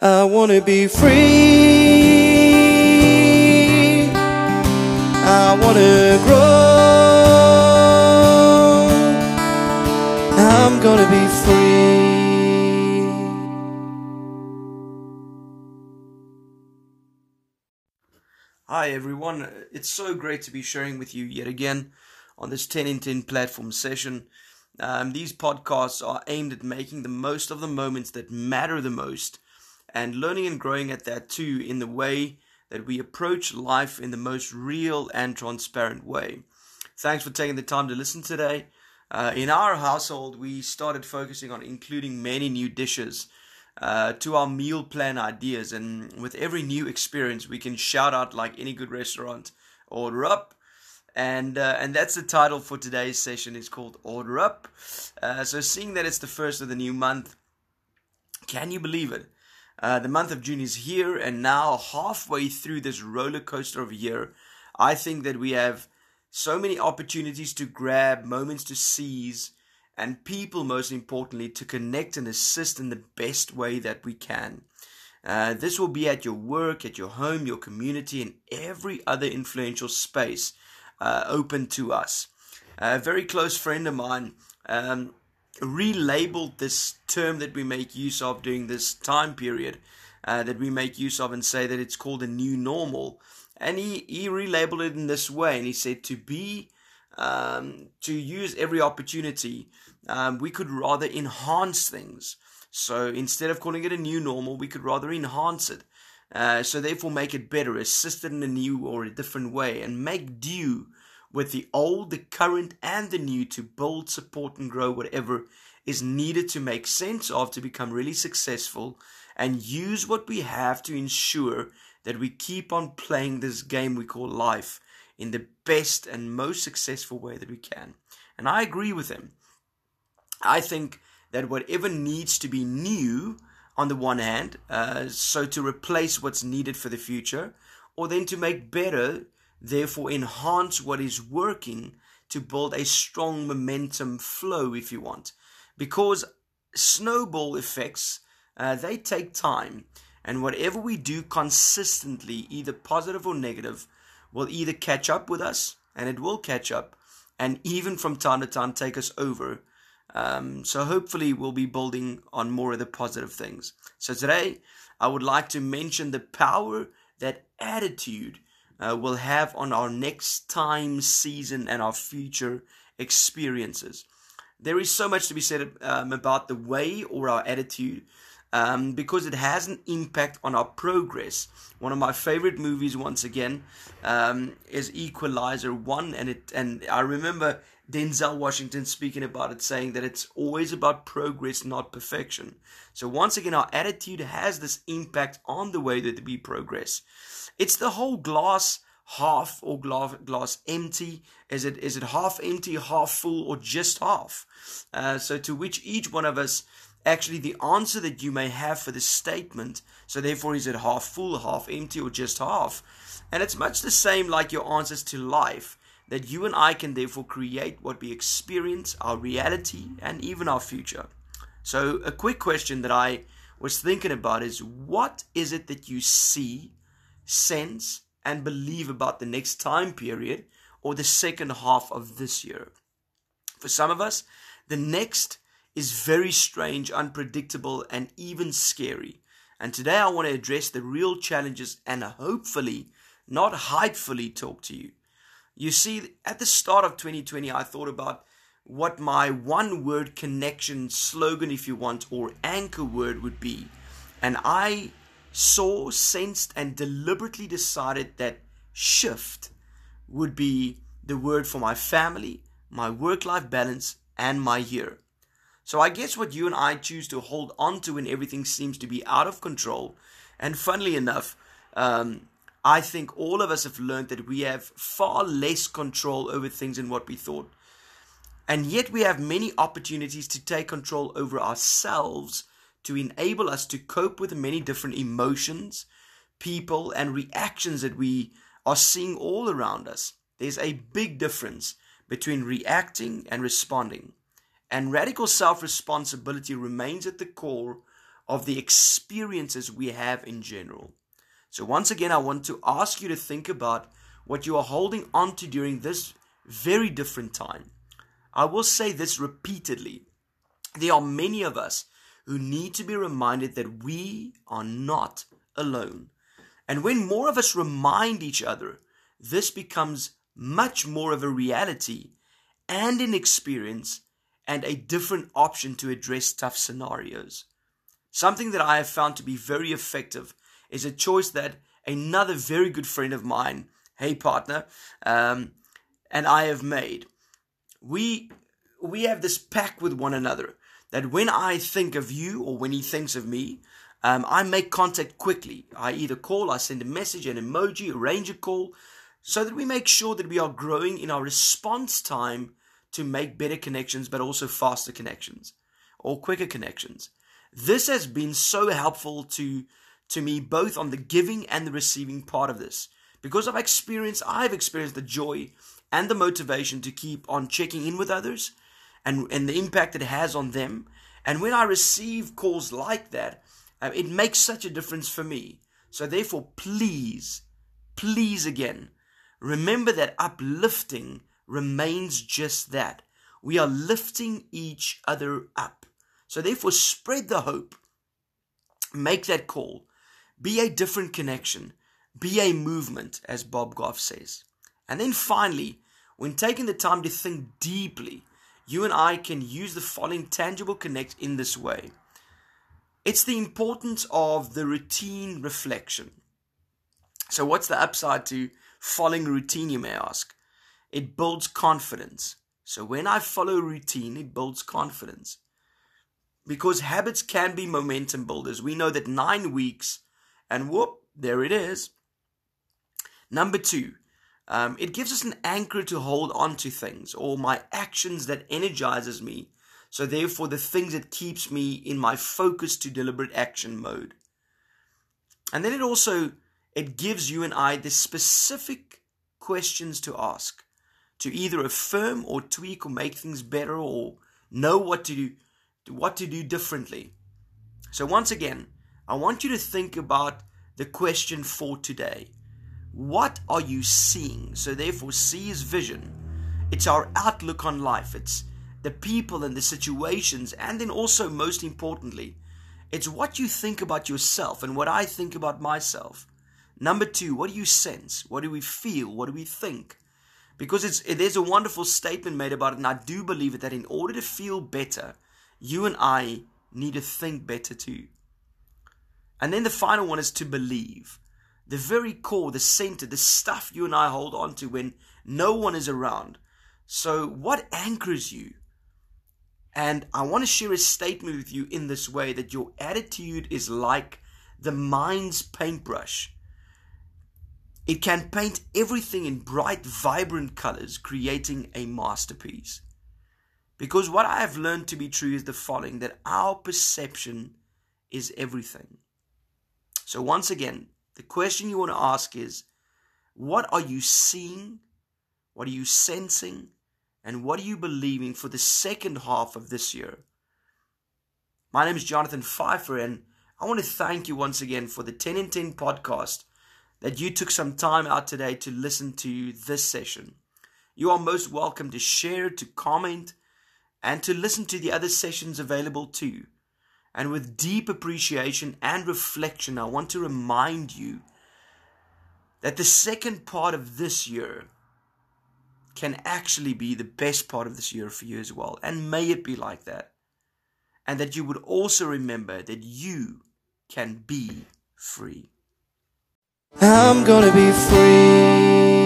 I wanna be free. I wanna grow. I'm gonna be free. Hi everyone, it's so great to be sharing with you yet again on this 10 in 10 platform session. Um, these podcasts are aimed at making the most of the moments that matter the most and learning and growing at that too in the way that we approach life in the most real and transparent way. Thanks for taking the time to listen today. Uh, in our household, we started focusing on including many new dishes uh, to our meal plan ideas, and with every new experience, we can shout out like any good restaurant, order up. And uh, and that's the title for today's session. It's called Order Up. Uh, so, seeing that it's the first of the new month, can you believe it? Uh, the month of June is here, and now halfway through this roller coaster of a year, I think that we have so many opportunities to grab, moments to seize, and people, most importantly, to connect and assist in the best way that we can. Uh, this will be at your work, at your home, your community, and every other influential space uh, open to us. A very close friend of mine um, relabeled this term that we make use of during this time period uh, that we make use of and say that it's called a new normal. And he, he relabeled it in this way and he said to be, um, to use every opportunity, um, we could rather enhance things. So instead of calling it a new normal, we could rather enhance it. Uh, so therefore make it better, assist it in a new or a different way, and make due with the old, the current, and the new to build, support, and grow whatever is needed to make sense of to become really successful and use what we have to ensure that we keep on playing this game we call life in the best and most successful way that we can. And I agree with him. I think that whatever needs to be new, on the one hand, uh, so to replace what's needed for the future, or then to make better therefore enhance what is working to build a strong momentum flow if you want. Because snowball effects uh, they take time and whatever we do consistently either positive or negative will either catch up with us and it will catch up and even from time to time take us over. Um, so hopefully we'll be building on more of the positive things. So today i would like to mention the power that attitude uh, will have on our next time, season, and our future experiences. There is so much to be said um, about the way or our attitude um, because it has an impact on our progress. One of my favorite movies, once again, um, is Equalizer One, and it and I remember Denzel Washington speaking about it, saying that it's always about progress, not perfection. So once again, our attitude has this impact on the way that we progress. It's the whole glass half or glass, glass empty? Is it is it half empty, half full, or just half? Uh, so to which each one of us actually the answer that you may have for this statement. So therefore, is it half full, half empty, or just half? And it's much the same like your answers to life. That you and I can therefore create what we experience, our reality, and even our future. So, a quick question that I was thinking about is what is it that you see sense, and believe about the next time period or the second half of this year. For some of us, the next is very strange, unpredictable, and even scary. And today I want to address the real challenges and hopefully, not hypefully, talk to you. You see, at the start of 2020, I thought about what my one word connection slogan, if you want, or anchor word would be. And I saw, sensed, and deliberately decided that shift would be the word for my family, my work life balance, and my year. So I guess what you and I choose to hold on to when everything seems to be out of control, and funnily enough, um, I think all of us have learned that we have far less control over things than what we thought. And yet we have many opportunities to take control over ourselves to enable us to cope with many different emotions, people, and reactions that we are seeing all around us. There's a big difference between reacting and responding. And radical self responsibility remains at the core of the experiences we have in general. So, once again, I want to ask you to think about what you are holding on to during this very different time. I will say this repeatedly. There are many of us who need to be reminded that we are not alone. And when more of us remind each other, this becomes much more of a reality and an experience and a different option to address tough scenarios. Something that I have found to be very effective is a choice that another very good friend of mine, hey partner, um, and I have made. We we have this pact with one another that when I think of you or when he thinks of me, um, I make contact quickly. I either call, I send a message, an emoji, arrange a call, so that we make sure that we are growing in our response time to make better connections, but also faster connections or quicker connections. This has been so helpful to to me both on the giving and the receiving part of this. Because I've experienced I've experienced the joy and the motivation to keep on checking in with others and and the impact it has on them. And when I receive calls like that uh, it makes such a difference for me. So therefore please please again remember that uplifting remains just that. We are lifting each other up. So therefore spread the hope. Make that call be a different connection. Be a movement, as Bob Goff says. And then finally, when taking the time to think deeply, you and I can use the following tangible connect in this way. It's the importance of the routine reflection. So, what's the upside to following routine, you may ask? It builds confidence. So, when I follow routine, it builds confidence. Because habits can be momentum builders. We know that nine weeks and whoop, there it is. Number two, um, it gives us an anchor to hold on to things or my actions that energizes me. So therefore, the things that keeps me in my focus to deliberate action mode. And then it also it gives you and I the specific questions to ask to either affirm or tweak or make things better or know what to do what to do differently. So once again, I want you to think about the question for today. What are you seeing? So, therefore, see is vision. It's our outlook on life. It's the people and the situations. And then, also, most importantly, it's what you think about yourself and what I think about myself. Number two, what do you sense? What do we feel? What do we think? Because it's, there's a wonderful statement made about it, and I do believe it that in order to feel better, you and I need to think better too. And then the final one is to believe. The very core, the center, the stuff you and I hold on to when no one is around. So, what anchors you? And I want to share a statement with you in this way that your attitude is like the mind's paintbrush. It can paint everything in bright, vibrant colors, creating a masterpiece. Because what I have learned to be true is the following that our perception is everything. So, once again, the question you want to ask is what are you seeing? What are you sensing? And what are you believing for the second half of this year? My name is Jonathan Pfeiffer, and I want to thank you once again for the 10 in 10 podcast that you took some time out today to listen to this session. You are most welcome to share, to comment, and to listen to the other sessions available too. And with deep appreciation and reflection, I want to remind you that the second part of this year can actually be the best part of this year for you as well. And may it be like that. And that you would also remember that you can be free. I'm gonna be free.